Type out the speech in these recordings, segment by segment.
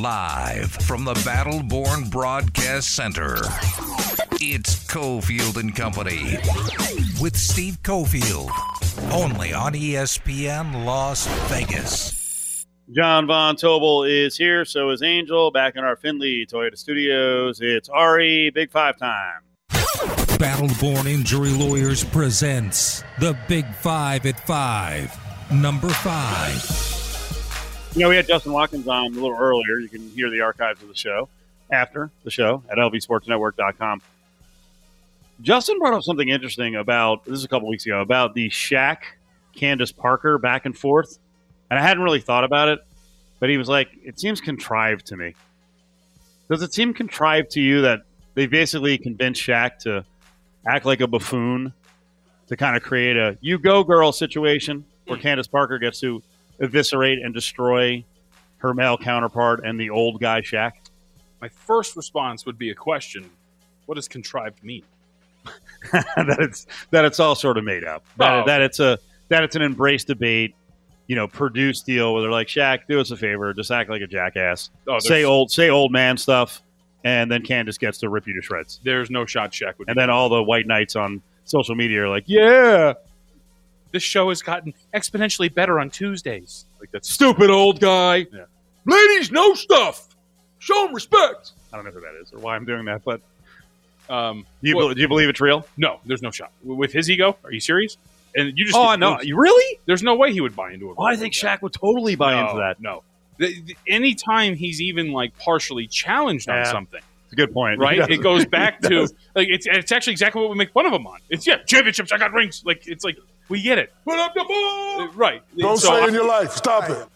Live from the Battleborn Broadcast Center, it's Cofield and Company with Steve Cofield. Only on ESPN Las Vegas. John Von Tobel is here. So is Angel. Back in our Findlay Toyota Studios. It's Ari. Big five time. Battleborn Injury Lawyers presents the Big Five at Five. Number five. You know, we had Justin Watkins on a little earlier. You can hear the archives of the show after the show at lvsportsnetwork.com. Justin brought up something interesting about this is a couple weeks ago about the Shaq Candace Parker back and forth. And I hadn't really thought about it, but he was like, it seems contrived to me. Does it seem contrived to you that they basically convinced Shaq to act like a buffoon to kind of create a you go girl situation where Candace Parker gets to eviscerate and destroy her male counterpart and the old guy Shaq? My first response would be a question: What does contrived mean? that it's that it's all sort of made up. That, Oh. that it's a that it's an embrace debate, you know, produced deal where they're like, Shaq, do us a favor, just act like a jackass. Oh, say old say old man stuff, and then Candace gets to rip you to shreds. There's no shot Shaq would. And then all the white knights on social media are like, Yeah, this show has gotten exponentially better on Tuesdays. Like that stupid old guy. Yeah. Ladies know stuff. Show them respect. I don't know who that is or why I'm doing that, but um, do you, well, bel- do you believe it's real? no, there's no shot with his ego. Are you serious? And you just Oh, no. You really? There's no way he would buy into it. Oh, I think Shaq would totally buy no, into that. No. The, the, anytime he's even like partially challenged on something, It's a good point. right? He it goes back to does. like it's it's actually exactly what we make fun of him on. It's yeah, championships. I got rings. Like it's like we get it. Put up the ball. Right. Don't So say I- in your life. Stop it.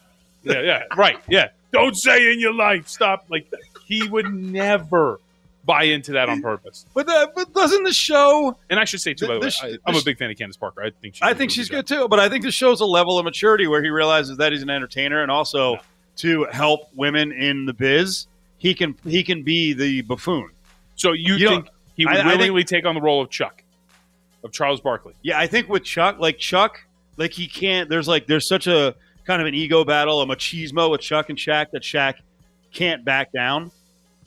yeah, yeah, right, yeah. Don't say in your life. Stop. Like he would never buy into that on purpose. But, uh, but doesn't the show? And I should say too, by the way, This- I, I'm a big fan of Candace Parker. I think she's I think she's good too. But I think this shows a level of maturity where he realizes that he's an entertainer, and also Yeah. to help women in the biz, he can he can be the buffoon. So you, You think he would I- I think- willingly take on the role of Chuck, of Charles Barkley? Yeah, I think with Chuck, like Chuck, like he can't. There's like there's such a kind of an ego battle, a machismo with Chuck and Shaq that Shaq can't back down.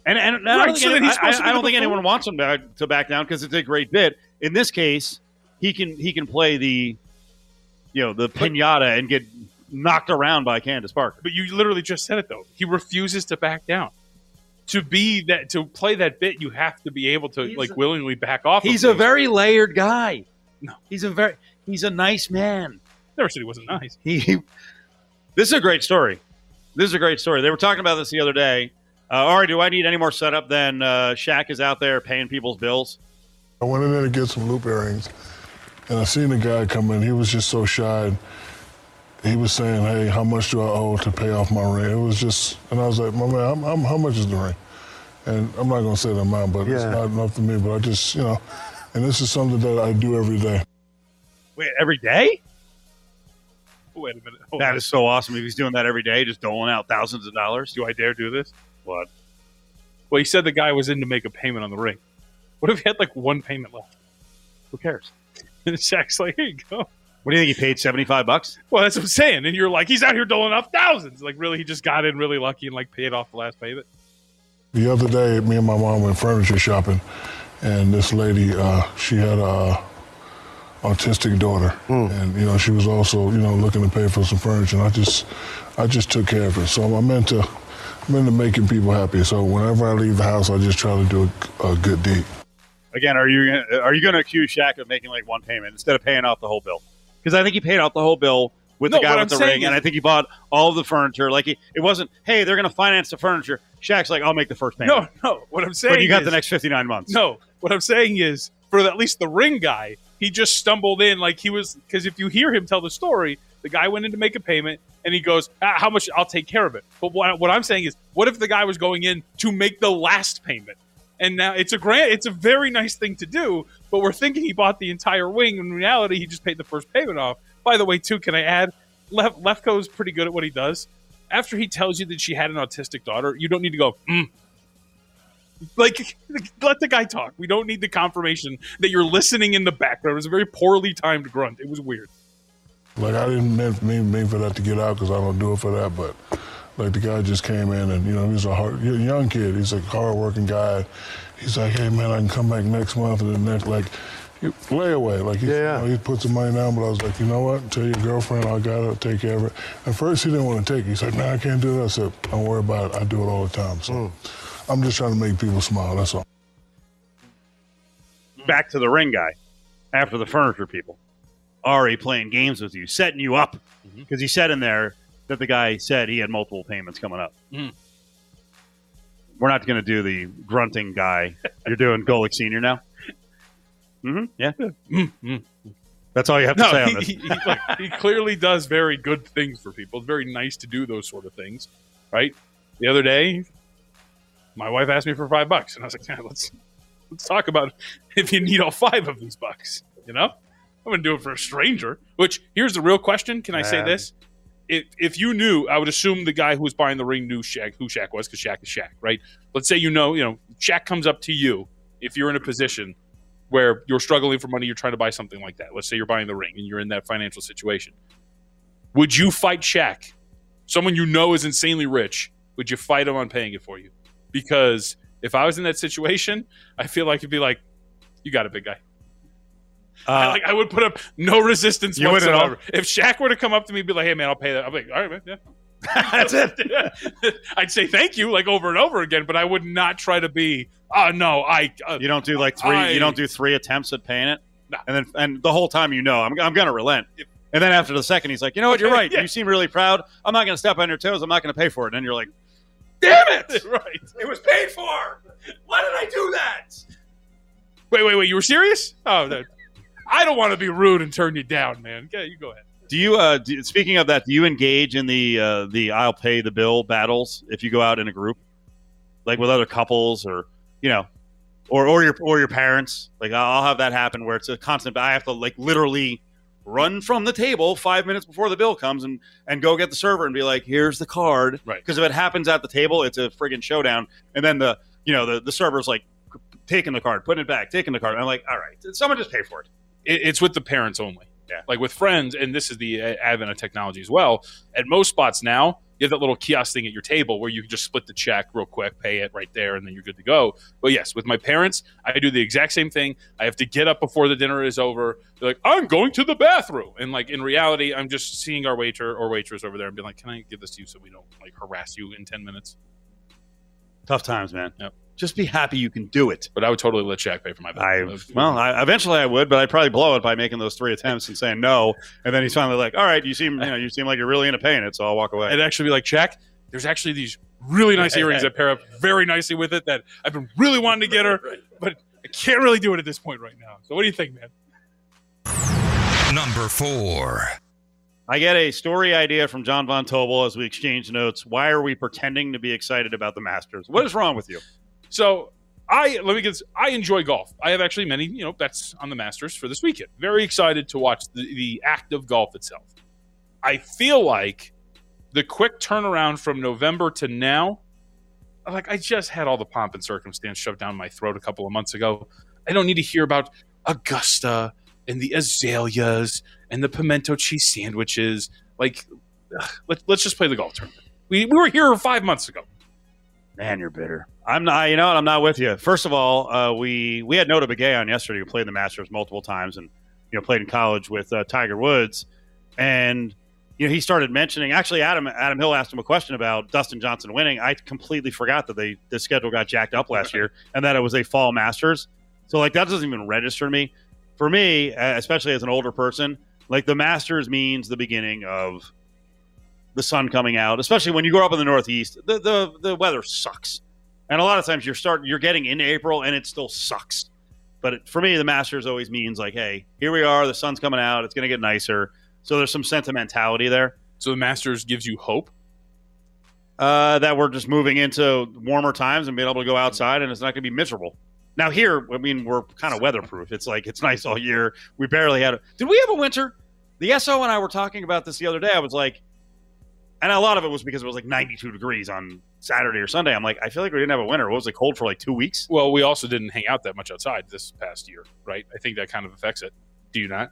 And and, and I don't so think, any- I, I don't think anyone wants him back, to back down because it's a great bit. In this case, he can he can play the, you know, the pinata and get knocked around by Candace Parker. But you literally just said it though. He refuses to back down. To be that to play that bit, you have to be able to He's like a- willingly back off. of He's a very layered guy. No. he's a very he's a nice man. never said he wasn't nice. He, this is a great story. This is a great story. They were talking about this the other day. Uh, Ari, do I need any more setup than uh, Shaq is out there paying people's bills? I went in there to get some loop earrings, and I seen the guy come in. He was just so shy. And he was saying, "Hey, how much do I owe to pay off my ring?" It was just, and I was like, "My man, I'm, I'm, how much is the ring?" And I'm not gonna say the amount, but it's not enough to me. But I just, you know, and this is something that I do every day. Wait, every day? Wait a minute. Hold That on. is so awesome. If he's doing that every day, just doling out thousands of dollars. Do I dare do this? What? Well, he said the guy was in to make a payment on the ring. What if he had like one payment left? Who cares? And Shaq's like, here you go. What do you think he paid? Seventy-five bucks? Well, that's what I'm saying. And you're like, he's out here doling off thousands. Like, really, he just got in really lucky and like paid off the last payment. The other day, me and my mom went furniture shopping, and this lady, uh, she had a autistic daughter, and you know she was also you know looking to pay for some furniture. And I just, I just took care of her. So I'm into, I'm into making people happy. So whenever I leave the house, I just try to do a, a good deed. Again, are you gonna- are you going to accuse Shaq of making like one payment instead of paying off the whole bill? Because I think he paid off the whole bill with No, the guy with I'm the ring, and I think he bought all of the furniture. Like he, it wasn't, hey, they're going to finance the furniture. Shaq's like, I'll make the first payment. No, no. What I'm saying but you got is, the next fifty nine months. No, what I'm saying is, for at least the ring guy, he just stumbled in like he was. Because if you hear him tell the story, the guy went in to make a payment, and he goes, ah, "How much? I'll take care of it." But what, what I'm saying is, what if the guy was going in to make the last payment? And now it's a grant. it's a very nice thing to do, but we're thinking he bought the entire wing. In reality, he just paid the first payment off. By the way, too, can I add, Lef- is pretty good at what he does. After he tells you that she had an autistic daughter, you don't need to go, mm. Like, let the guy talk. We don't need the confirmation that you're listening in the background. It was a very poorly timed grunt. It was weird. Like I didn't mean, mean for that to get out because I don't do it for that, but Like the guy just came in and, you know, he's a hard, young kid. He's a hardworking guy. He's like, hey, man, I can come back next month and the next, like, he- layaway. Like, he, Yeah. you know, he put some money down, but I was like, you know what? Tell your girlfriend I got to take care of it. At first, he didn't want to take it. He's like, man, I can't do that. I said, don't worry about it. I do it all the time. So hmm. I'm just trying to make people smile. That's all. Back to the ring guy after the furniture people. Ari playing games with you, setting you up. Mm-hmm. Because he said in there that the guy said he had multiple payments coming up. Mhm. We're not going to do the grunting guy. You're doing Golick Senior now? hmm Yeah. Mm-hmm. That's all you have to No, say on this. he, he, like, he clearly does very good things for people. It's very nice to do those sort of things, right? The other day, my wife asked me for five bucks, and I was like, yeah, "Let's let's talk about if you need all five of these bucks." You know, I'm going to do it for a stranger. Which here's the real question: Can I say Um, this? If if you knew, I would assume the guy who was buying the ring knew Shaq, who Shaq was, because Shaq is Shaq, right? Let's say you know, you know, Shaq comes up to you if you're in a position where you're struggling for money, you're trying to buy something like that. Let's say you're buying the ring and you're in that financial situation. Would you fight Shaq? Someone you know is insanely rich. Would you fight him on paying it for you? Because if I was in that situation, I feel like it'd be like, you got it, big guy. I, Uh, like I would put up no resistance You whatsoever. If Shaq were to come up to me and be like, "Hey man, I'll pay that," I'm like, "All right, man, yeah." that's it. I'd say thank you like over and over again, but I would not try to be. Oh no, I. Uh, You don't do like three. I- you don't do three attempts at paying it, No. and then and the whole time you know I'm, I'm going to relent. And then after the second, he's like, you know what, you're right. Yeah. You seem really proud. I'm not going to step on your toes. I'm not going to pay for it. And then you're like, damn it! right. It was paid for. Why did I do that? Wait, wait, wait. You were serious? Oh, that, I don't want to be rude and turn you down, man. Yeah, you go ahead. Do you? Uh, do, speaking of that, do you engage in the uh, the I'll pay the bill battles if you go out in a group, like with other couples or you know, or or your or your parents? Like I'll have that happen where it's a constant. I have to like literally run from the table five minutes before the bill comes and and go get the server and be like, here's the card. Right. Because if it happens at the table, it's a friggin' showdown. And then the you know the the server's like taking the card, putting it back, taking the card. I'm like, all right, someone just pay for it. It, it's with the parents only. Yeah. Like with friends, and this is the uh, advent of technology as well. At most spots now, you have that little kiosk thing at your table where you can just split the check real quick, pay it right there, and then you're good to go. But yes, with my parents, I do the exact same thing. I have to get up before the dinner is over. They're like, I'm going to the bathroom. And like in reality, I'm just seeing our waiter or waitress over there and being like, Can I give this to you so we don't like harass you in 10 minutes? Tough times, man. Yep. Just be happy you can do it. But I would totally let Shaq pay for my bill. I Uh, well, I, eventually I would, but I'd probably blow it by making those three attempts and saying no, and then he's finally like, "All right, you seem, you know, you seem like you're really into paying it, so I'll walk away." I'd actually be like, Shaq, there's actually these really nice earrings that pair up very nicely with it that I've been really wanting to get her, but I can't really do it at this point right now. So what do you think, man? Number four. I get a story idea from John Von Tobel as we exchange notes. Why are we pretending to be excited about the Masters? What is wrong with you? So I let me get. I enjoy golf. I have actually many, you know, bets on the Masters for this weekend. Very excited to watch the, the act of golf itself. I feel like the quick turnaround from November to now, like I just had all the pomp and circumstance shoved down my throat a couple of months ago. I don't need to hear about Augusta and the azaleas and the pimento cheese sandwiches. Like, ugh, let, let's just play the golf tournament. We, we were here five months ago. Man, you're bitter. I'm not. You know? I'm not with you. First of all, uh, we we had Notah Begay on yesterday, who played the Masters multiple times, and you know played in college with uh, Tiger Woods, and you know he started mentioning. Actually, Adam Adam Hill asked him a question about Dustin Johnson winning. I completely forgot that they the schedule got jacked up last year, and that it was a fall Masters. So like that doesn't even register to me. For me, especially as an older person, like the Masters means the beginning of the sun coming out, especially when you grow up in the Northeast. The the, the weather sucks, and a lot of times you're starting you're getting into April and it still sucks. But it, for me, the Masters always means like, hey, here we are. The sun's coming out. It's going to get nicer. So there's some sentimentality there So the Masters gives you hope. uh, that we're just moving into warmer times and being able to go outside, and it's not going to be miserable. Now here, I mean, we're kind of weatherproof. It's like it's nice all year. We barely had. A, did we have a winter? The SO and I were talking about this the other day. I was like, and a lot of it was because it was like 92 degrees on Saturday or Sunday. I'm like, I feel like we didn't have a winter. What was it cold for like two weeks? Well, we also didn't hang out that much outside this past year, right? I think that kind of affects it. Do you not?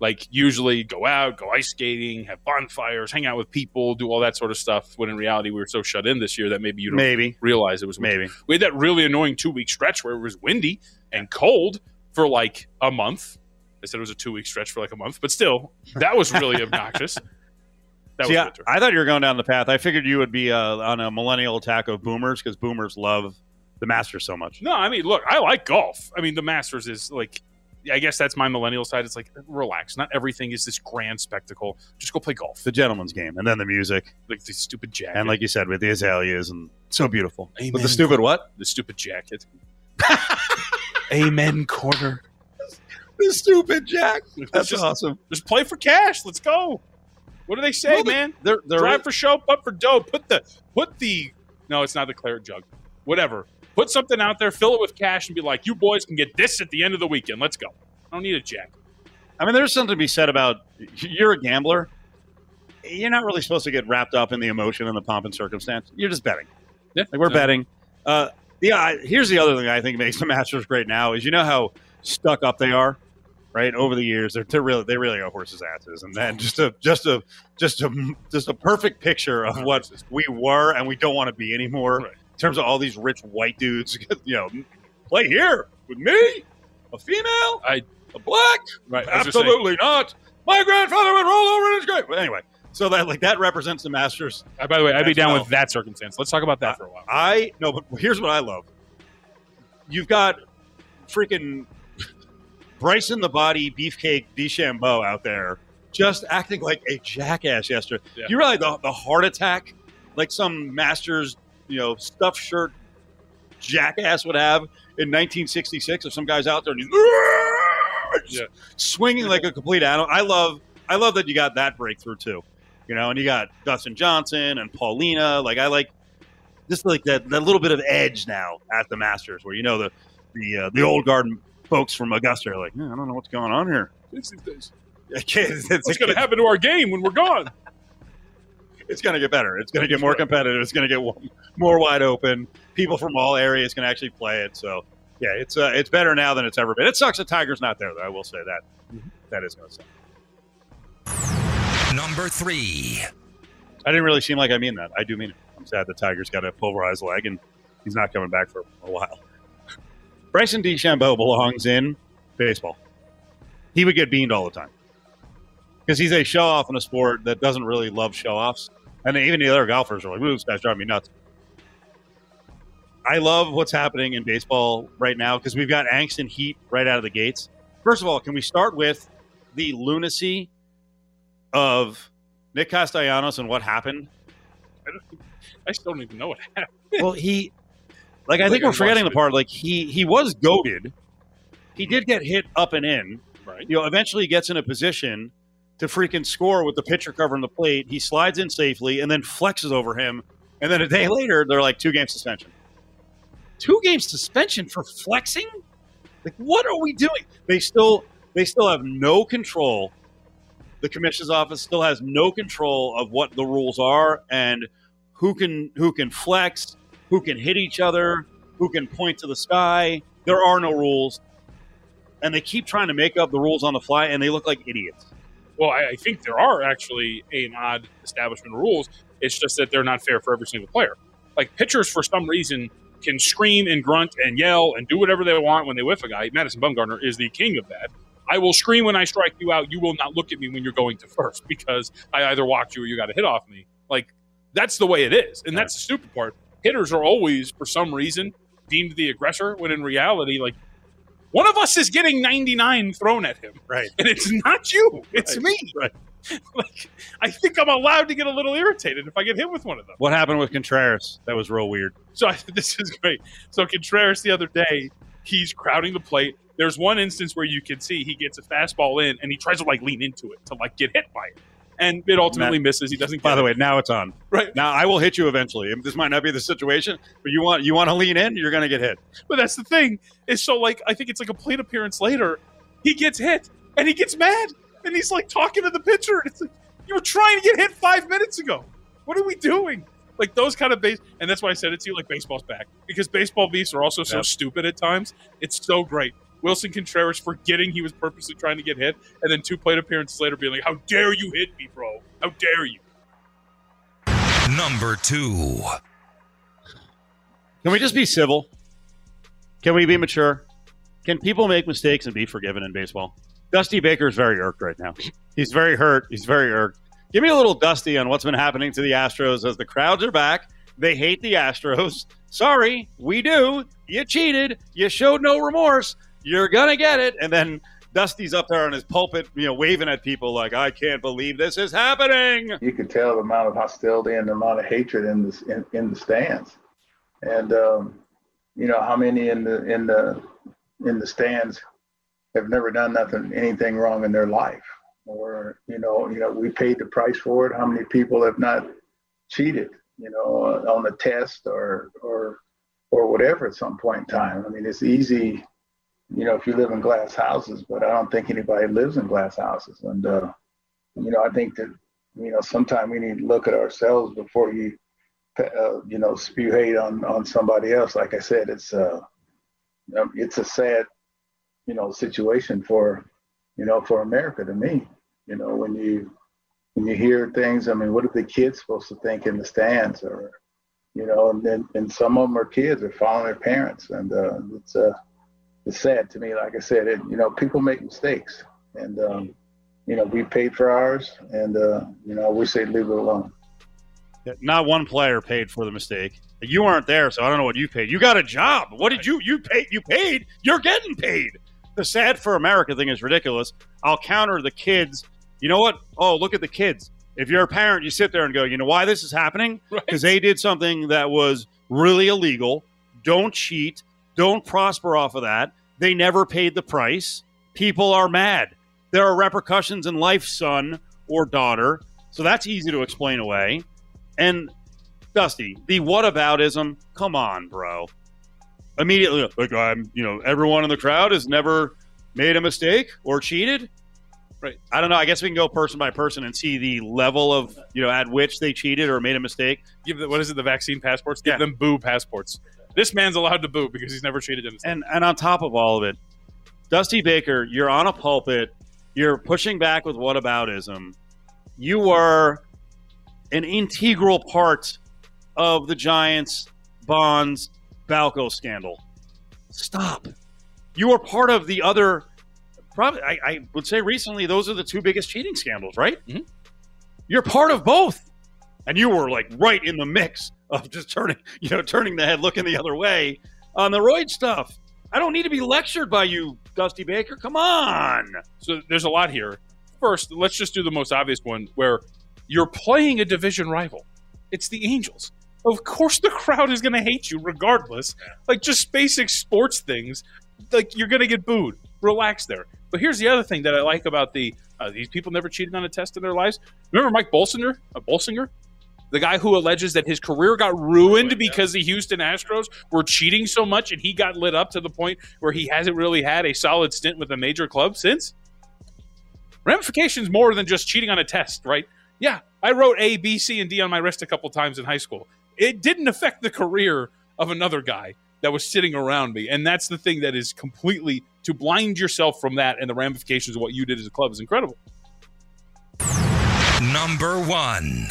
like usually go out, go ice skating, have bonfires, hang out with people, do all that sort of stuff. When in reality, we were so shut in this year that maybe you don't Maybe. realize it was Maybe. We had that really annoying two week stretch where it was windy and cold for like a month. I said it was a two week stretch for like a month, but still, that was really obnoxious. That See, was I, winter. I thought you were going down the path. I figured you would be uh, on a millennial attack of boomers because boomers love the Masters so much. No, I mean, look, I like golf. I mean, the Masters is like, I guess that's my millennial side. It's like, relax. Not everything is this grand spectacle. Just go play golf. The gentleman's game, and then the music, Like the stupid jacket. and like you said, with the azaleas, and so beautiful. Amen. With the stupid what? the stupid jacket. Amen Corner. The stupid jacket. That's just, awesome. just play for cash. Let's go. What do they say, Well, man? They're, they're Drive for show, putt for dough. Put the put the no, it's not the claret jug. Whatever. Put something out there, fill it with cash, and be like, "You boys can get this at the end of the weekend. Let's go." I don't need a jack. I mean, there's something to be said about you're a gambler. You're not really supposed to get wrapped up in the emotion and the pomp and circumstance. You're just betting. Yeah, Like we're Yeah. betting. Uh, yeah. Here's the other thing I think makes the Masters great now is you know how stuck up they are, right? Over the years, they're, they're really they really are horses' asses, and then just a just a just a just a perfect picture of what we were and we don't want to be anymore. Right. In terms of all these rich white dudes, you know, play here with me, a female, I- a black. Right. Absolutely not. My grandfather would roll over in his grave. But anyway, so that like that represents the Masters. Uh, by the way, I'd be down well. with that circumstance. Let's talk about that for a while. I no, but here's what I love. You've got freaking Bryson the Body Beefcake DeChambeau out there just acting like a jackass yesterday. Yeah. You realize the, the heart attack like some Masters, you know, stuffed shirt jackass would have in 1966 if some guy's out there and he's Yeah. swinging like a complete animal. I love I love that you got that breakthrough too. You know, and you got Dustin Johnson and Paulina. Like I like just like that that little bit of edge now at the Masters, where you know the the uh, the old guard folks from Augusta are like, "Yeah, I don't know what's going on here. What's It's, it's, going to happen to our game when we're gone? it's going to get better. It's going to get more competitive. It's going to get more wide open. People from all areas can actually play it. So yeah, it's uh, it's better now than it's ever been. It sucks that Tiger's not there, though. I will say that. That is going to suck. Number three. I didn't really seem like I mean that. I do mean it. I'm sad the Tiger's got a pulverized leg and he's not coming back for a while. Bryson DeChambeau belongs in baseball. He would get beamed all the time because he's a show off in a sport that doesn't really love show offs. And even the other golfers are like, "Ooh, this guy's driving me nuts." I love what's happening in baseball right now because we've got angst and heat right out of the gates. First of all, can we start with the lunacy of Nick Castellanos and what happened? I still don't even know what happened. well, he like I think we're forgetting the part. Like he he was goaded. He did get hit up and in. Right. You know, eventually he gets in a position to freaking score with the pitcher covering the plate. He slides in safely and then flexes over him. And then a day later, they're like two game suspension. Two game suspension for flexing? Like what are we doing? They still they still have no control. The commissioner's office still has no control of what the rules are and who can who can flex, who can hit each other, who can point to the sky. There are no rules. And they keep trying to make up the rules on the fly and they look like idiots. Well, I, I think there are actually an odd establishment rules. It's just that they're not fair for every single player. Like pitchers, for some reason, can scream and grunt and yell and do whatever they want when they whiff a guy. Madison Bumgarner is the king of that. I will scream when I strike you out. You will not look at me when you're going to first because I either walked you or you got a hit off me. Like that's the way it is, and that's the stupid part. Hitters are always, for some reason, deemed the aggressor when in reality, like one of us is getting 99 thrown at him Right. and it's not you. It's Right, me. right. like I think I'm allowed to get a little irritated if I get hit with one of them. What happened with Contreras? That was real weird. So I, this is great. So Contreras the other day, he's crowding the plate. There's one instance where you can see he gets a fastball in and he tries to like lean into it to like get hit by it, and it ultimately misses. He doesn't. Get By the it. way, now it's on. right? Now I will hit you eventually. This might not be the situation, but you want you want to lean in, you're going to get hit. But that's the thing is so like I think it's like a plate appearance later, he gets hit and he gets mad and he's like talking to the pitcher. It's like you were trying to get hit five minutes ago. What are we doing? Like those kind of base, and that's why I said it to you. Like baseball's back because baseball beefs are also so Yep. stupid at times. It's so great Willson Contreras forgetting he was purposely trying to get hit, and then two plate appearances later being like, "How dare you hit me, bro? How dare you?" Number two. Can we just be civil? Can we be mature? Can people make mistakes and be forgiven in baseball? Dusty Baker is very irked right now. He's very hurt. He's very irked. Give me a little Dusty on what's been happening to the Astros as the crowds are back. They hate the Astros. Sorry, we do. You cheated. You showed no remorse. You're gonna get it. And then Dusty's up there on his pulpit, you know, waving at people like, "I can't believe this is happening." You could tell the amount of hostility and the amount of hatred in the in, in the stands, and um, you know how many in the in the in the stands have never done nothing anything wrong in their life, or you know you know we paid the price for it. How many people have not cheated, you know, on the test or or or whatever at some point in time? I mean, it's easy you know, if you live in glass houses, but I don't think anybody lives in glass houses. And, uh, you know, I think that, you know, sometimes we need to look at ourselves before you, uh, you know, spew hate on, on somebody else. Like I said, it's, uh, um, it's a sad, you know, situation for, you know, for America to me, you know, when you, when you hear things, I mean, what are the kids supposed to think in the stands or, you know, and then, and some of them are kids are following their parents and, uh, it's, uh, it's sad to me. Like I said, it, you know, people make mistakes, and um, you know, we paid for ours, and uh, you know, we say leave it alone. Not one player paid for the mistake. You weren't there, so I don't know what you paid. You got a job. What did you you paid? You paid. You're getting paid. The sad for America thing is ridiculous. I'll counter the kids. You know what? Oh, look at the kids. If you're a parent, you sit there and go, you know why this is happening? Because right. they did something that was really illegal. Don't cheat don't prosper off of that. They never paid the price. People are mad. There are repercussions in life, son or daughter. So that's easy to explain away. And Dusty, the whataboutism, come on, bro. Immediately, like I'm, you know, everyone in the crowd has never made a mistake or cheated. Right. I don't know. I guess we can go person by person and see the level of, you know, at which they cheated or made a mistake. Give the, what is it, the vaccine passports? Give yeah. them boo passports. This man's allowed to boo because he's never cheated in his and and on top of all of it, Dusty Baker, you're on a pulpit, you're pushing back with whataboutism. You were an integral part of the Giants Bonds Balco scandal. Stop. You were part of the other. Probably, I, I, would say recently, those are the two biggest cheating scandals, right? Mm-hmm. You're part of both, and you were like right in the mix of just turning, you know, turning the head, looking the other way on the roid stuff. I don't need to be lectured by you, Dusty Baker. Come on. So there's a lot here. First, let's just do the most obvious one where you're playing a division rival. It's the Angels. Of course, the crowd is going to hate you regardless. Like, just basic sports things. Like, you're going to get booed. Relax there. But here's the other thing that I like about the uh, these people never cheated on a test in their lives. Remember Mike Bolsinger, a Bolsinger, the guy who alleges that his career got ruined because the Houston Astros were cheating so much and he got lit up to the point where he hasn't really had a solid stint with a major club since. Ramifications more than just cheating on a test, right? Yeah, I wrote A, B, C, and D on my wrist a couple times in high school. It didn't affect the career of another guy that was sitting around me. And that's the thing that is completely to blind yourself from that and the ramifications of what you did as a club is incredible. Number one.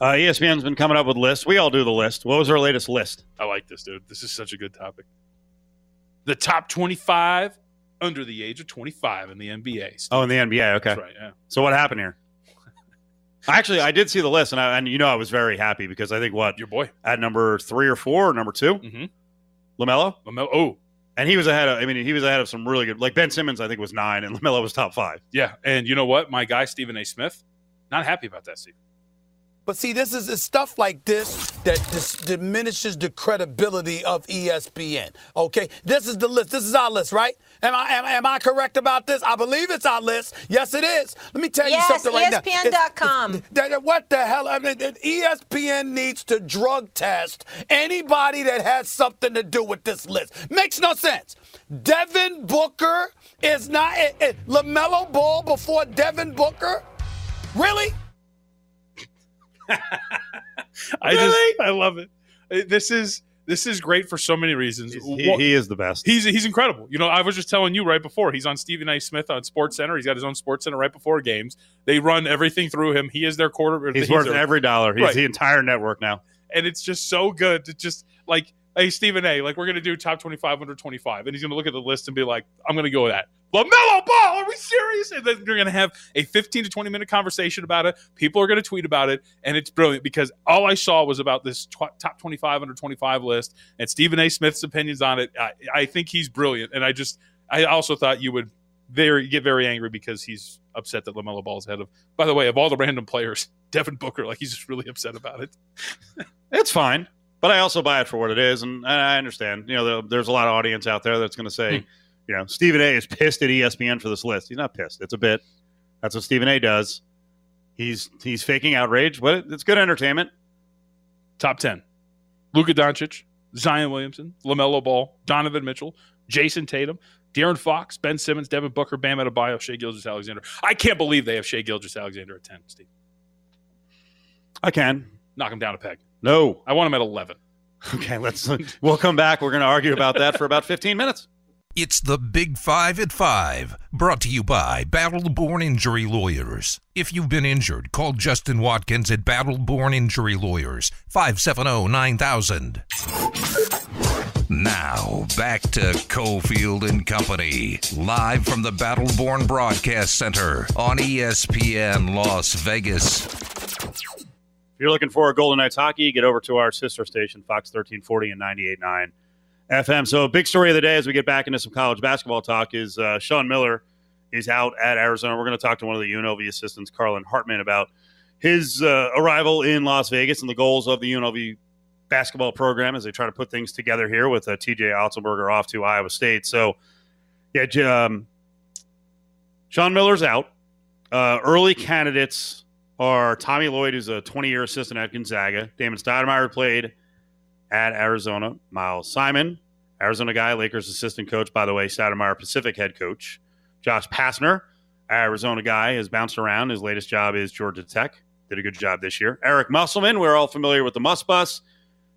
Uh, ESPN's been coming up with lists. We all do the list. What was our latest list? I like this, dude. This is such a good topic. The top 25 under the age of 25 in the NBA. Steve. Oh, in the NBA. Okay. That's right. Yeah. So what happened here? Actually, I did see the list, and I, and you know I was very happy because I think what your boy at number three or four, or number 2 mm-hmm. LaMelo. LaMelo. Oh, and he was ahead of. I mean, he was ahead of some really good. Like Ben Simmons, I think was nine, and LaMelo was top five. Yeah, and you know what? My guy Stephen A. Smith, not happy about that, Steve. But see, this is stuff like this that dis- diminishes the credibility of ESPN. Okay, this is the list. This is our list, right? Am I am, am I correct about this? I believe it's our list. Yes, it is. Let me tell yes, you something right ESPN. now. ESPN.com. What the hell? I mean, ESPN needs to drug test anybody that has something to do with this list. Makes no sense. Devin Booker is not it, eh, it, eh, LaMelo Ball before Devin Booker. Really? I really? just I love it. Uh, this is this is great for so many reasons. He, he is the best. He's he's incredible. You know, I was just telling you right before. He's on Stephen A. Smith on Sports Center. He's got his own Sports Center right before games. They run everything through him. He is their quarter. He's worth their- every dollar. He's Right. the entire network now. and it's just so good to just like, hey, Stephen A. Like we're gonna do top twenty five under twenty five, and he's gonna look at the list and be like, I'm gonna go with that. LaMelo Ball, are we serious? And then you're gonna have a 15 to 20 minute conversation about it. People are gonna tweet about it, and it's brilliant because all I saw was about this tw- top 25 under 25 list and Stephen A. Smith's opinions on it. I, I think he's brilliant, and I just I also thought you would very get very angry because he's upset that LaMelo Ball's ahead of. By the way, of all the random players, Devin Booker, like he's just really upset about it. It's fine, but I also buy it for what it is, and, I understand. You know, there- there's a lot of audience out there that's going to say, hmm. You know, Stephen A. is pissed at ESPN for this list. He's not pissed. It's a bit. That's what Stephen A. does. He's he's faking outrage, but it's good entertainment. top 10 Luka Doncic, Zion Williamson, LaMelo Ball, Donovan Mitchell, Jayson Tatum, De'Aaron Fox, Ben Simmons, Devin Booker, Bam Adebayo, Shai Gilgeous-Alexander. I can't believe they have Shai Gilgeous-Alexander at 10, Steve. I can. Knock him down a peg. No. I want him at 11. Okay, let's. We'll come back. We're going to argue about that for about 15 minutes. It's the Big Five at Five, brought to you by Battleborn Injury Lawyers. If you've been injured, call Justin Watkins at Battleborn Injury Lawyers, oh, 570 9000. Now, back to Cofield and Company, live from the Battleborn Broadcast Center on ESPN Las Vegas. If you're looking for a Golden Knights hockey, get over to our sister station, Fox 1340 and 98.9 FM. So, big story of the day as we get back into some college basketball talk is uh, Sean Miller is out at Arizona. We're going to talk to one of the UNLV assistants, Carlin Hartman, about his uh, arrival in Las Vegas and the goals of the UNLV basketball program as they try to put things together here with uh, TJ Otzelberger off to Iowa State. So, yeah, um, Sean Miller's out. Uh, early candidates are Tommy Lloyd, who's a 20 year assistant at Gonzaga. Damon Stoudamire played at Arizona. Miles Simon, Arizona guy, Lakers assistant coach, by the way, Stoudamire Pacific head coach. Josh Pastner, Arizona guy, has bounced around. His latest job is Georgia Tech. Did a good job this year. Eric Musselman, we're all familiar with the Muss Bus.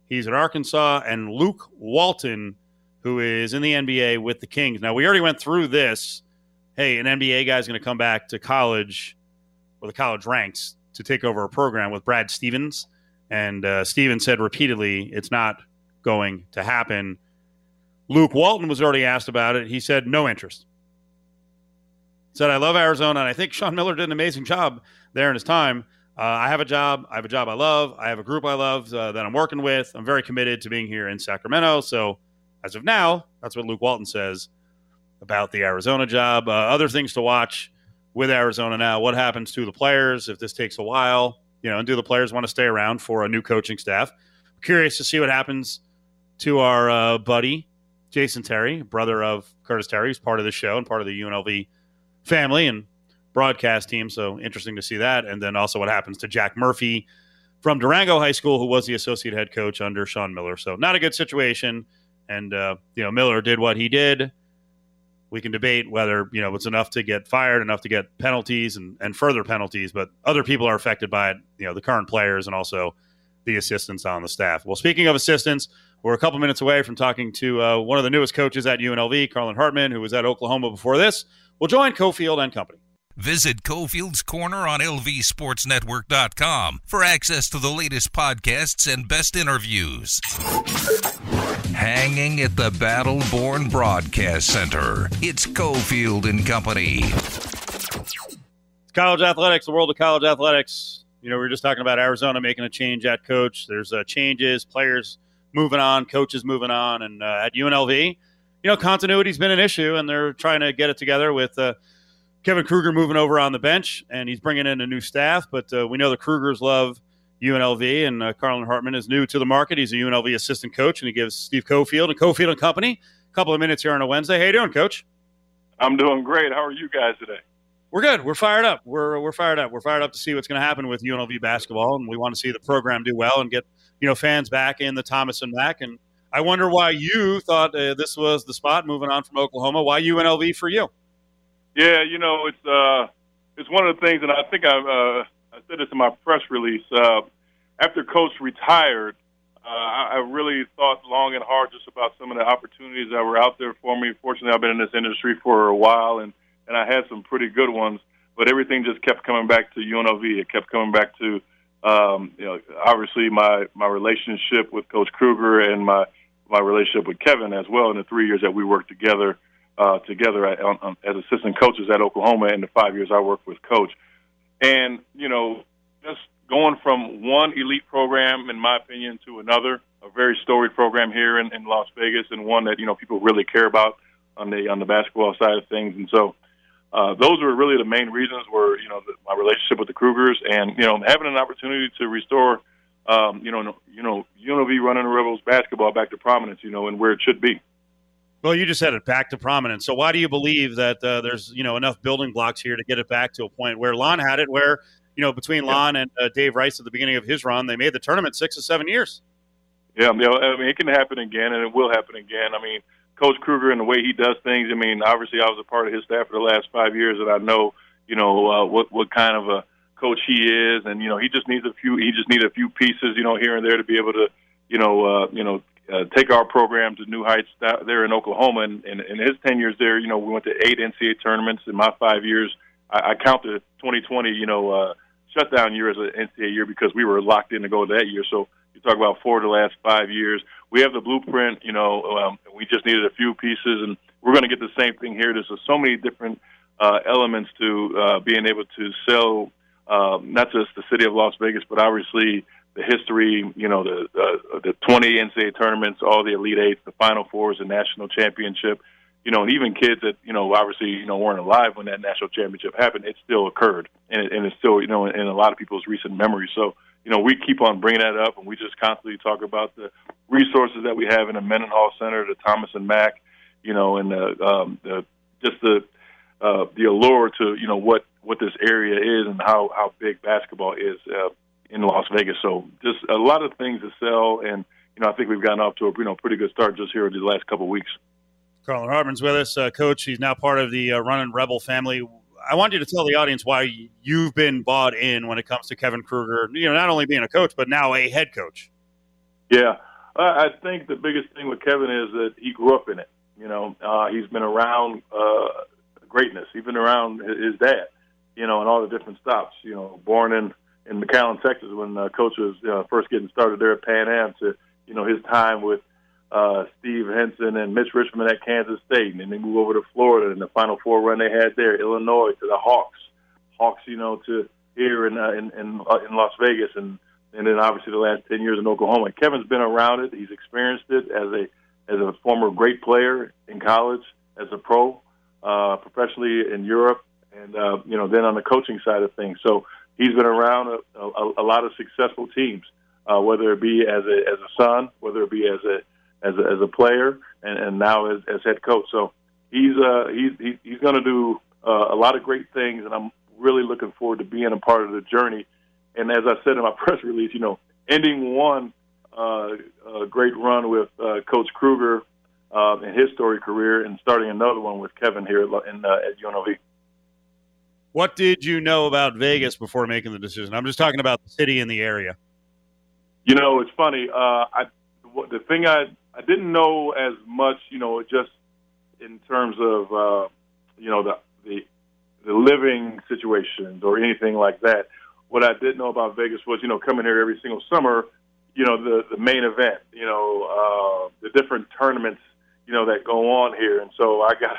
He's at Arkansas. And Luke Walton, who is in the NBA with the Kings. Now, we already went through this. Hey, an NBA guy's going to come back to college or the college ranks to take over a program with Brad Stevens. And uh, Stevens said repeatedly it's not going to happen. Luke Walton was already asked about it. He said no interest. Said I love Arizona, and I think Sean Miller did an amazing job there in his time. Uh, I have a job. I have a job I love. I have a group I love uh, that I'm working with. I'm very committed to being here in Sacramento. So, as of now, that's what Luke Walton says about the Arizona job. Uh, other things to watch with Arizona now. What happens to the players if this takes a while? You know, and do the players want to stay around for a new coaching staff? Curious to see what happens to our uh, buddy Jason Terry, brother of Curtis Terry, who's part of the show and part of the UNLV family and broadcast team. So interesting to see that. And then also what happens to Jack Murphy from Durango High School, who was the associate head coach under Sean Miller. So not a good situation. And uh, you know, Miller did what he did. We can debate whether you know it's enough to get fired, enough to get penalties and, and further penalties, but other people are affected by it. You know, the current players and also the assistants on the staff. Well, speaking of assistants, we're a couple minutes away from talking to uh, one of the newest coaches at UNLV, Carlin Hartman, who was at Oklahoma before this. We'll join Cofield and company. Visit Cofield's Corner on LVSportsNetwork.com for access to the latest podcasts and best interviews. Hanging at the Battleborn Broadcast Center, it's Cofield and Company. college athletics, the world of college athletics. You know, we were just talking about Arizona making a change at coach. There's uh, changes, players moving on, coaches moving on, and uh, at UNLV, you know, continuity's been an issue, and they're trying to get it together with uh, Kevin Kruger moving over on the bench, and he's bringing in a new staff. But uh, we know the Krugers love UNLV, and uh, Carlin Hartman is new to the market. He's a UNLV assistant coach, and he gives Steve Cofield and Cofield and Company a couple of minutes here on a Wednesday. How you doing, Coach? I'm doing great. How are you guys today? We're good. We're fired up. We're we're fired up. We're fired up to see what's going to happen with UNLV basketball, and we want to see the program do well and get you know fans back in the Thomas and Mack. And I wonder why you thought uh, this was the spot moving on from Oklahoma. Why UNLV for you? Yeah, you know, it's uh, it's one of the things, and I think I uh, I said this in my press release. Uh, after Coach retired, Uh, I, I really thought long and hard just about some of the opportunities that were out there for me. Fortunately, I've been in this industry for a while, and and I had some pretty good ones. But everything just kept coming back to UNLV. It kept coming back to, um, you know, obviously my my relationship with Coach Kruger and my my relationship with Kevin as well in the three years that we worked together uh, together at, on, on, as assistant coaches at Oklahoma in the five years I worked with Coach. And you know, just going from one elite program, in my opinion, to another, a very storied program here in, in Las Vegas, and one that you know people really care about on the on the basketball side of things. And so, uh, those were really the main reasons. Were you know the, my relationship with the Krugers, and you know having an opportunity to restore, um, you know, you know, UNLV running the Rebels basketball back to prominence, you know, and where it should be. Well, you just said it back to prominence. So why do you believe that uh, there's you know enough building blocks here to get it back to a point where Lon had it, where you know between Lon and uh, Dave Rice at the beginning of his run, they made the tournament six or seven years. Yeah, you know, I mean, it can happen again, and it will happen again. I mean, Coach Kruger and the way he does things. I mean, obviously, I was a part of his staff for the last five years, and I know, you know, uh, what what kind of a coach he is, and you know, he just needs a few. He just needs a few pieces, you know, here and there to be able to, you know, uh, you know, uh, take our program to new heights there in Oklahoma. And in, his ten years there, you know, we went to eight NCAA tournaments. In my five years, I, I count the 2020, you know, uh, shutdown year as an NCAA year because we were locked in to go that year. So you talk about four of the last five years. We have the blueprint, you know. Um, we just needed a few pieces, and we're going to get the same thing here. There's so many different uh, elements to uh, being able to sell um, not just the city of Las Vegas, but obviously the history, you know, the uh, the 20 NCAA tournaments, all the Elite Eights, the Final Fours, the national championship, you know, and even kids that you know obviously you know weren't alive when that national championship happened, it still occurred, and, it, and it's still you know in, a lot of people's recent memories. So you know, we keep on bringing that up, and we just constantly talk about the resources that we have in the Mendenhall Center, the Thomas and Mack, you know, and the, um, the just the uh, the allure to you know what what this area is and how how big basketball is uh, in Las Vegas. So just a lot of things to sell, and you know I think we've gotten off to a you know pretty good start just here in the last couple of weeks. Carlin Hartman's with us, uh, coach. He's now part of the uh, Running Rebel family. I want you to tell the audience why you've been bought in when it comes to Kevin Kruger. You know, not only being a coach, but now a head coach. Yeah, I think the biggest thing with Kevin is that he grew up in it. You know, uh, he's been around uh, greatness. He's been around his dad. You know, and all the different stops. You know, born in in McAllen, Texas, when uh, coach was uh, first getting started there at Pan Am, to you know his time with uh, Steve Henson and Mitch Richmond at Kansas State, and then they move over to Florida and the Final Four run they had there, Illinois to the Hawks, Hawks, you know, to here in uh, in in, uh, in Las Vegas, and and then obviously the last ten years in Oklahoma. Kevin's been around it; he's experienced it as a as a former great player in college, as a pro, uh, professionally in Europe, and uh, you know then on the coaching side of things. So he's been around a, a, a lot of successful teams, uh, whether it be as a as a son, whether it be as a as a, as a player, and, and now as, as head coach. So he's uh, he's he's going to do uh, a lot of great things, and I'm really looking forward to being a part of the journey. And as I said in my press release, you know, ending one uh, uh, great run with uh, Coach Kruger uh, in his story career, and starting another one with Kevin here in, uh, at UNLV. What did you know about Vegas before making the decision? I'm just talking about the city and the area. You know, it's funny. Uh, I the thing I I didn't know as much, you know, just in terms of uh, you know the the the living situations or anything like that. What I did know about Vegas was, you know, coming here every single summer, you know, the the main event, you know, uh, the different tournaments, you know, that go on here, and so I got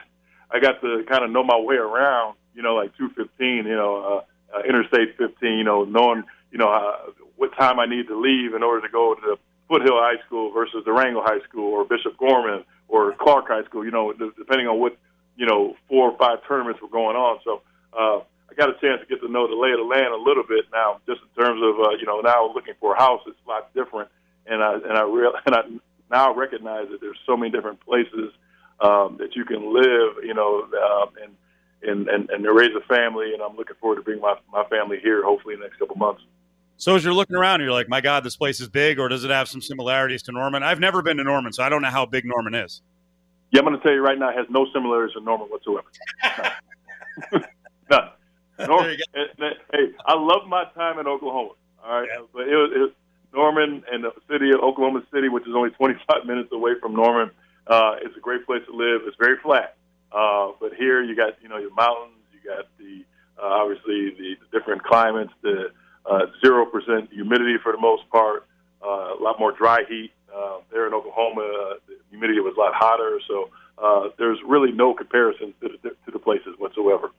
I got to kind of know my way around, you know, like 215, you know, uh, uh, Interstate 15, you know, knowing, you know, uh, what time I need to leave in order to go to the Foothill High School versus Durango High School or Bishop Gorman or Clark High School, you know, depending on what, you know, four or five tournaments were going on. So uh, I got a chance to get to know the lay of the land a little bit now, just in terms of, uh, you know, now looking for a house, it's a lot different. And I, and I real, and I now recognize that there's so many different places um, that you can live, you know, um, and, and, and, and to raise a family. And I'm looking forward to bring my, my family here, hopefully in the next couple months. So as you're looking around, you're like, my God, this place is big, or does it have some similarities to Norman? I've never been to Norman, so I don't know how big Norman is. Yeah, I'm going to tell you right now, it has no similarities to Norman whatsoever. None. Norman, hey, I love my time in Oklahoma. All right, yeah. but it was, it was Norman and the city of Oklahoma City, which is only 25 minutes away from Norman, uh, it's a great place to live. It's very flat, uh, but here you got you know your mountains, you got the uh, obviously the, the different climates, the uh, zero uh, percent humidity for the most part, uh, a lot more dry heat. Uh, there in Oklahoma, uh, the humidity was a lot hotter, so uh, there's really no comparison to the, to the places whatsoever.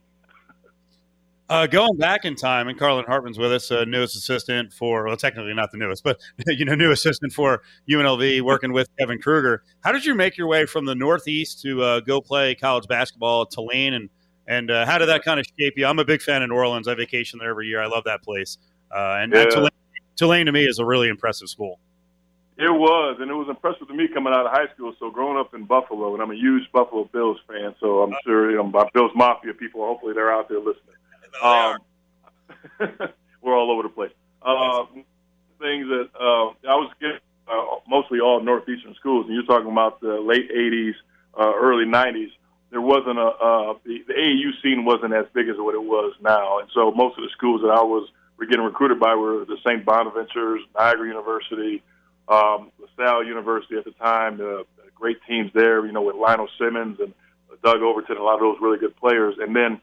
Uh, going back in time, and Carlin Hartman's with us, uh, newest assistant for, well, technically not the newest, but you know, new assistant for UNLV, working with Kevin Kruger. How did you make your way from the Northeast to uh, go play college basketball at Tulane, and and uh, how did that kind of shape you? I'm a big fan of New Orleans. I vacation there every year. I love that place, uh, and, Yeah. Tulane, Tulane to me is a really impressive school. It was, and it was impressive to me coming out of high school. So growing up in Buffalo, and I'm a huge Buffalo Bills fan, so I'm sure you know my Bills Mafia people. Hopefully, they're out there listening. Um, we're all over the place. Uh, things that uh, I was getting uh, mostly all northeastern schools, and you're talking about the late '80s, uh, early '90s. There wasn't a uh, the, the AAU scene wasn't as big as what it was now, and so most of the schools that I was were getting recruited by were the St. Bonaventures, Niagara University, um, LaSalle University at the time. The, the great teams there, you know, with Lionel Simmons and Doug Overton, a lot of those really good players, and then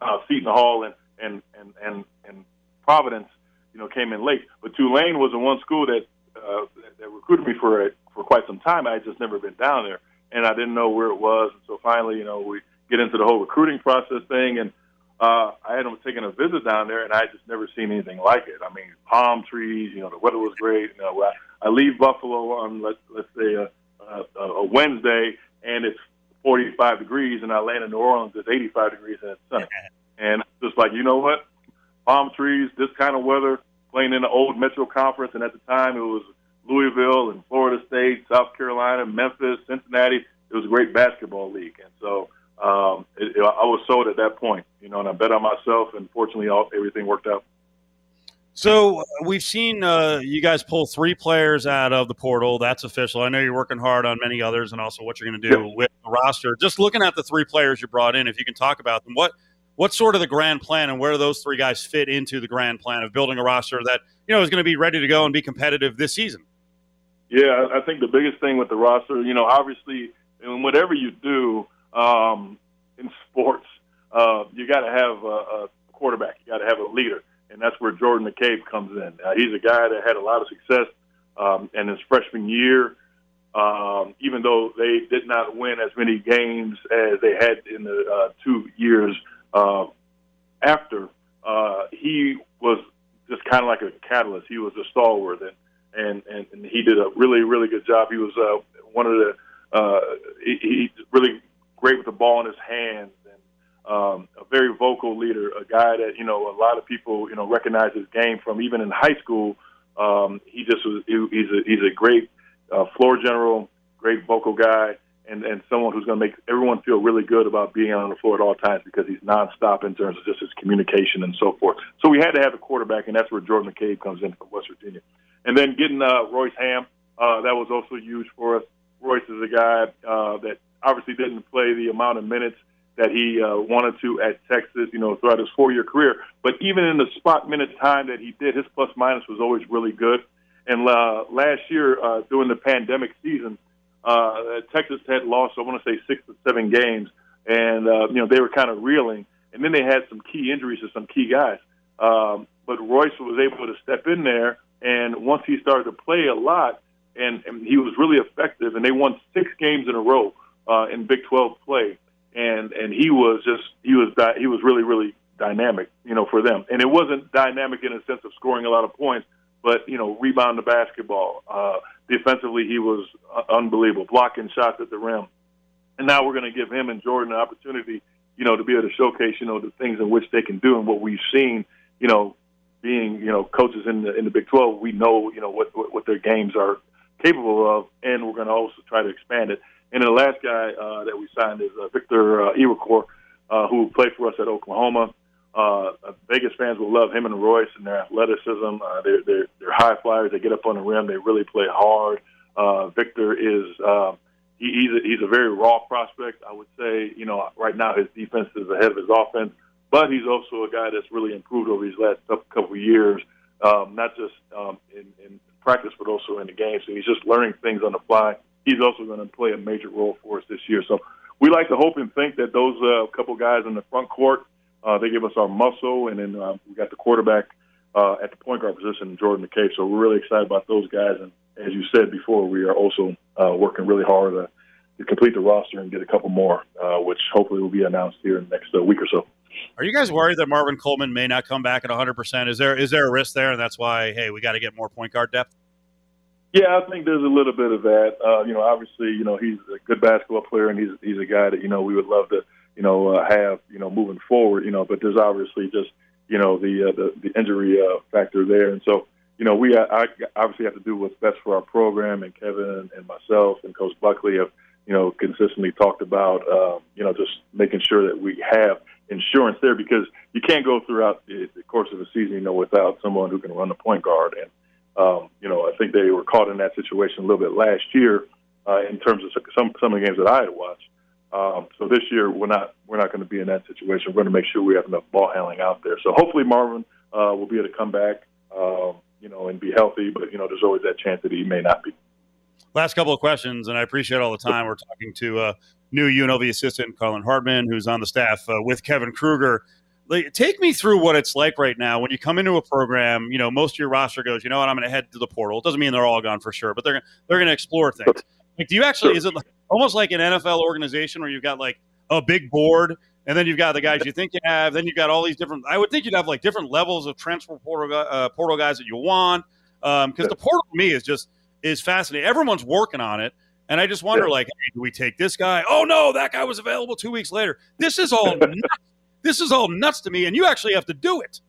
uh, Seton Hall and and and and, and Providence, you know, came in late. But Tulane was the one school that uh, that- recruited me for for quite some time. I had just never been down there, and I didn't know where it was. And so finally, you know, we get into the whole recruiting process thing, and uh, I had them taking a visit down there, and I just never seen anything like it. I mean, palm trees. You know, the weather was great. You know, I, I leave Buffalo on let's let's say a, a, a Wednesday, and it's 45 degrees, and I land in New Orleans, it's 85 degrees and it's sunny. And just like, you know what? Palm trees, this kind of weather, playing in the old Metro Conference, and at the time it was Louisville and Florida State, South Carolina, Memphis, Cincinnati. It was a great basketball league, and so um, it, it, I was sold at that point, you know, and I bet on myself, and fortunately, all, everything worked out. So uh, we've seen uh, you guys pull three players out of the portal. That's official. I know you're working hard on many others, and also what you're going to do with the roster. Just looking at the three players you brought in, if you can talk about them, what what's sort of the grand plan, and where do those three guys fit into the grand plan of building a roster that you know is going to be ready to go and be competitive this season? Yeah, I think the biggest thing with the roster, you know, obviously, in whatever you do um, in sports, uh, you got to have a, a quarterback. You got to have a leader, and that's where Jordan McCabe comes in. Uh, he's a guy that had a lot of success um, in his freshman year. Um, even though they did not win as many games as they had in the uh, two years uh, after, uh, he was just kind of like a catalyst. He was a stalwart, and and, and, and he did a really, really good job. He was uh, one of the uh, he, he's really great with the ball in his hands and um, a very vocal leader, a guy that you know a lot of people you know recognize his game from even in high school. Um, he just was he, he's a he's a great uh, floor general, great vocal guy, and and someone who's going to make everyone feel really good about being on the floor at all times because he's nonstop in terms of just his communication and so forth. So we had to have a quarterback, and that's where Jordan McCabe comes in from West Virginia. And then getting uh, Royce Hamm, uh, that was also huge for us. Royce is a guy uh, that obviously didn't play the amount of minutes that he uh, wanted to at Texas, you know, throughout his four-year career. But even in the spot minute time that he did, his plus minus was always really good. And uh, last year, uh, during the pandemic season, uh, Texas had lost, I want to say, six to seven games, and uh, you know they were kind of reeling. And then they had some key injuries to some key guys. Um, but Royce was able to step in there, and once he started to play a lot, and, and he was really effective, and they won six games in a row uh, in Big 12 play, and and he was just he was di- he was really really dynamic, you know, for them. And it wasn't dynamic in a sense of scoring a lot of points, but you know, rebound the basketball. Uh, defensively, he was uh, unbelievable, blocking shots at the rim. And now we're going to give him and Jordan an opportunity, you know, to be able to showcase, you know, the things in which they can do and what we've seen, you know, being, you know, coaches in the in the Big 12, we know, you know, what what, what their games are capable of, and we're going to also try to expand it. And the last guy uh, that we signed is uh, Victor uh, Iwuakor, uh, who played for us at Oklahoma. Uh, Vegas fans will love him and Royce and their athleticism. Uh, they're, they're they're high flyers. They get up on the rim. They really play hard. Uh, Victor is uh, he, he's a, he's a very raw prospect. I would say you know right now his defense is ahead of his offense, but he's also a guy that's really improved over these last couple couple of years. Um, not just um, in, in practice, but also in the game. So he's just learning things on the fly. He's also going to play a major role for us this year. So we like to hope and think that those uh, couple guys in the front court, uh, they give us our muscle, and then uh, we got the quarterback uh, at the point guard position, Jordan McCabe. So we're really excited about those guys. And as you said before, we are also uh, working really hard to, to complete the roster and get a couple more, uh, which hopefully will be announced here in the next uh, week or so. Are you guys worried that Marvin Coleman may not come back at 100%? Is there is there a risk there, and that's why hey, we got to get more point guard depth? Yeah, I think there's a little bit of that. Uh, you know, obviously, you know he's a good basketball player, and he's he's a guy that you know we would love to you know uh, have you know moving forward. You know, but there's obviously just you know the uh, the, the injury uh, factor there, and so you know we I, obviously have to do what's best for our program, and Kevin and myself and Coach Buckley have you know consistently talked about uh, you know just making sure that we have insurance there because you can't go throughout the, the course of the season you know without someone who can run the point guard and um, you know I think they were caught in that situation a little bit last year uh, in terms of some some of the games that I had watched. Um, so this year we're not we're not going to be in that situation. We're going to make sure we have enough ball handling out there. So hopefully Marvin uh, will be able to come back, um, you know, and be healthy. But you know, there's always that chance that he may not be. Last couple of questions, and I appreciate all the time. We're talking to uh, new UNLV assistant Carlin Hartman, who's on the staff uh, with Kevin Kruger. Like, take me through what it's like right now when you come into a program. You know, most of your roster goes, you know what, I'm going to head to the portal. It doesn't mean they're all gone for sure, but they're they're going to explore things. Like, do you actually? Is it like, almost like an NFL organization where you've got like a big board, and then you've got the guys you think you have, then you've got all these different. I would think you'd have like different levels of transfer portal uh, portal guys that you want, because um, the portal to me is just is fascinating. Everyone's working on it. And I just wonder, yeah. like, hey, do we take this guy? Oh no, that guy was available two weeks later. This is all nuts. this is all nuts to me, and you actually have to do it.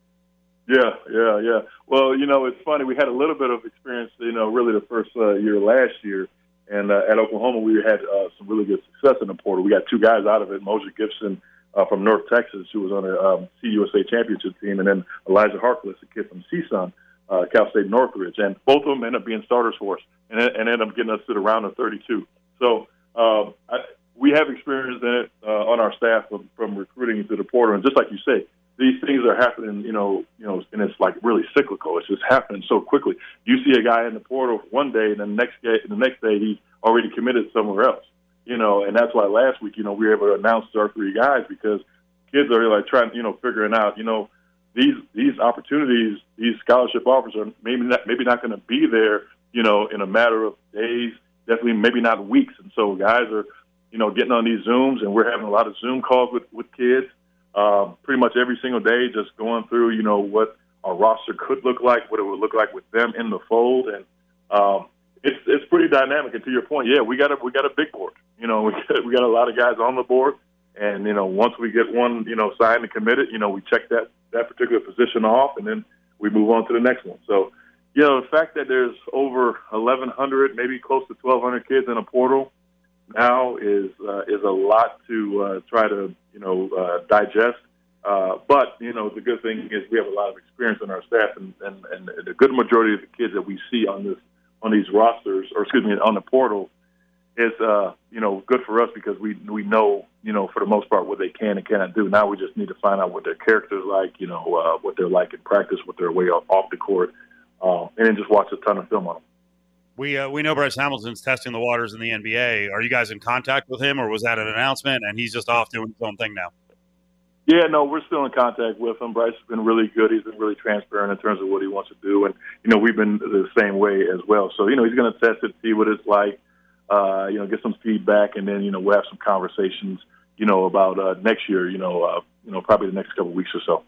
Yeah, yeah, yeah. Well, you know, it's funny. We had a little bit of experience, you know, really the first uh, year last year, and uh, at Oklahoma, we had uh, some really good success in the portal. We got two guys out of it: Umoja Gibson uh, from North Texas, who was on a um, CUSA championship team, and then Elijah Harkless, a kid from CSUN, uh, Cal State Northridge, and both of them ended up being starters for us, and, and ended up getting us to the round of 32. So um, I, we have experience in it uh, on our staff from, from recruiting to the portal, and just like you say, these things are happening, you know, you know, and it's like really cyclical. It's just happening so quickly. You see a guy in the portal one day, and the next day, the next day he's already committed somewhere else. You know, and that's why last week, you know, we were able to announce our three guys because kids are like trying, you know, figuring out, you know, these these opportunities, these scholarship offers are maybe not maybe not going to be there, you know, in a matter of days, definitely maybe not weeks. And so guys are, you know, getting on these Zooms, and we're having a lot of Zoom calls with with kids, um, pretty much every single day, just going through, you know, what our roster could look like, what it would look like with them in the fold, and um, it's it's pretty dynamic. And to your point, yeah, we got a we got a big board. You know, we got, we got a lot of guys on the board, and you know, once we get one, you know, signed and committed, you know, we check that that particular position off, and then we move on to the next one. So, you know, the fact that there's over 1,100, maybe close to 1,200 kids in a portal now is uh, is a lot to uh, try to you know uh, digest. Uh, but you know, the good thing is we have a lot of experience on our staff, and, and, and the good majority of the kids that we see on this on these rosters, or excuse me, on the portal, is uh, you know good for us because we we know you know for the most part what they can and cannot do. Now we just need to find out what their characters like, you know, uh, what they're like in practice, what they're way off, off the court, uh, and then just watch a ton of film on them. We uh, we know Bryce Hamilton's testing the waters in the NBA. Are you guys in contact with him, or was that an announcement and he's just off doing his own thing now? Yeah, no, we're still in contact with him. Bryce has been really good. He's been really transparent in terms of what he wants to do, and you know we've been the same way as well. So you know he's going to test it, see what it's like uh, you know, get some feedback, and then you know we'll have some conversations, you know, about uh, next year. You know, uh, you know, probably the next couple of weeks or so.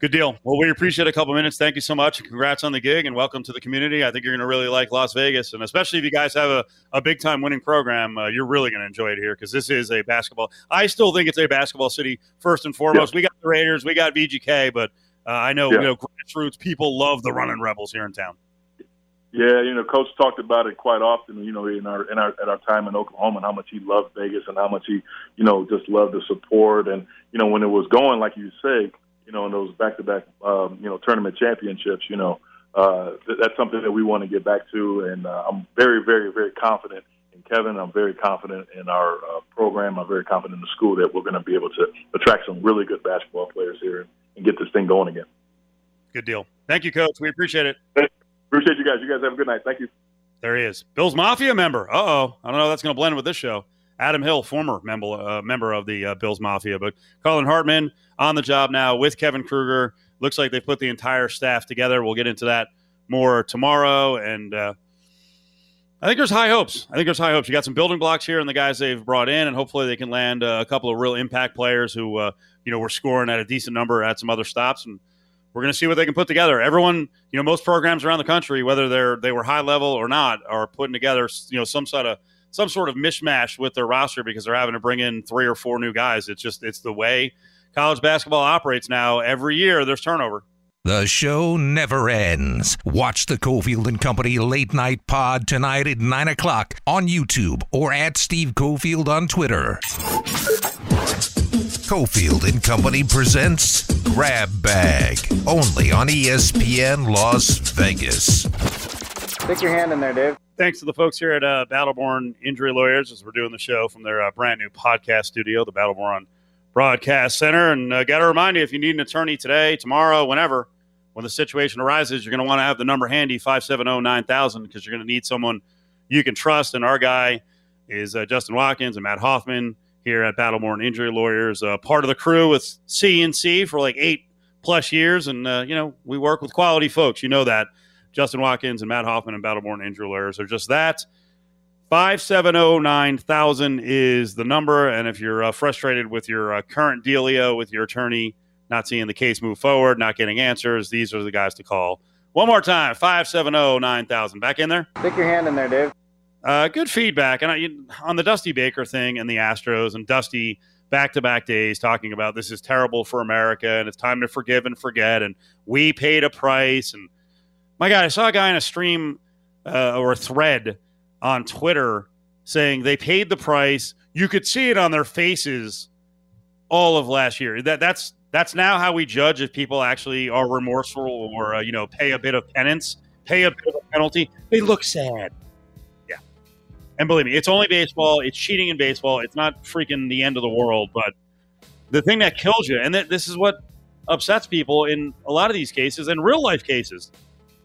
Good deal. Well, we appreciate a couple minutes. Thank you so much. Congrats on the gig and welcome to the community. I think you're going to really like Las Vegas. And especially if you guys have a, a big time winning program, uh, you're really going to enjoy it here because this is a basketball. I still think it's a basketball city first and foremost. Yeah. We got the Raiders, we got VGK, but uh, I know, yeah. you know grassroots people love the running Rebels here in town. Yeah, you know, Coach talked about it quite often. You know, in our in our at our time in Oklahoma, and how much he loved Vegas, and how much he, you know, just loved the support. And you know, when it was going, like you say, you know, in those back-to-back, um, you know, tournament championships, you know, uh, th- that's something that we want to get back to. And uh, I'm very, very, very confident in Kevin. I'm very confident in our uh, program. I'm very confident in the school that we're going to be able to attract some really good basketball players here and, and get this thing going again. Good deal. Thank you, Coach. We appreciate it. Appreciate you guys. You guys have a good night. Thank you. There he is. Bills Mafia member. Uh oh. I don't know if that's going to blend with this show. Adam Hill, former member uh, member of the uh, Bills Mafia, but Carlin Hartman on the job now with Kevin Kruger. Looks like they put the entire staff together. We'll get into that more tomorrow, and uh, I think there's high hopes. I think there's high hopes. You got some building blocks here, and the guys they've brought in, and hopefully they can land uh, a couple of real impact players who uh, you know were scoring at a decent number at some other stops, and we're going to see what they can put together. Everyone, you know, most programs around the country, whether they're they were high level or not, are putting together you know some sort of some sort of mishmash with their roster because they're having to bring in three or four new guys. It's just it's the way college basketball operates now. Every year there's turnover. The show never ends. Watch the Cofield and Company late night pod tonight at 9 o'clock on YouTube or at Steve Cofield on Twitter. Cofield and Company presents Grab Bag, only on ESPN Las Vegas. Stick your hand in there, Dave. Thanks to the folks here at uh, Battleborn Injury Lawyers as we're doing the show from their uh, brand new podcast studio, the Battleborn Broadcast Center. And uh, got to remind you if you need an attorney today, tomorrow, whenever, when the situation arises, you're going to want to have the number handy 570 9000 because you're going to need someone you can trust. And our guy is uh, Justin Watkins and Matt Hoffman here at Battleborn Injury Lawyers, uh, part of the crew with CNC for like eight plus years. And, uh, you know, we work with quality folks. You know that. Justin Watkins and Matt Hoffman and Battleborn Injury Lawyers are just that. 570 9000 is the number. And if you're uh, frustrated with your uh, current dealio with your attorney, not seeing the case move forward, not getting answers, these are the guys to call. One more time 570 9000. Back in there? Stick your hand in there, Dave. Uh, good feedback. And I, on the Dusty Baker thing and the Astros and Dusty back to back days talking about this is terrible for America and it's time to forgive and forget. And we paid a price. And my God, I saw a guy in a stream uh, or a thread on Twitter saying they paid the price. You could see it on their faces all of last year. That that's that's now how we judge if people actually are remorseful or uh, you know pay a bit of penance, pay a bit of a penalty. They look sad. Yeah, and believe me, it's only baseball. It's cheating in baseball. It's not freaking the end of the world. But the thing that kills you, and th- this is what upsets people in a lot of these cases, and real life cases,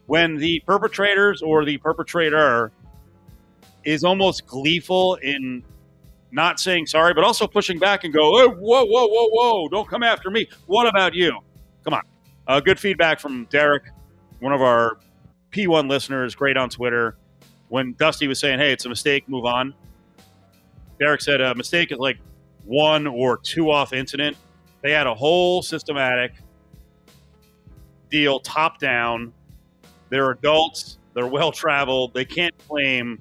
when the perpetrators or the perpetrator is almost gleeful in not saying sorry, but also pushing back and go, hey, whoa, whoa, whoa, whoa, don't come after me. What about you? Come on. Uh, good feedback from Derek, one of our P1 listeners, great on Twitter. When Dusty was saying, hey, it's a mistake, move on. Derek said a mistake is like one or two off incident. They had a whole systematic deal top down. They're adults, they're well traveled. They can't claim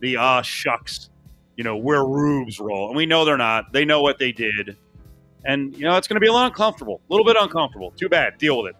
the ah shucks, you know, where rubes roll. And we know they're not. They know what they did. And, you know, it's going to be a little uncomfortable, a little bit uncomfortable. Too bad. Deal with it.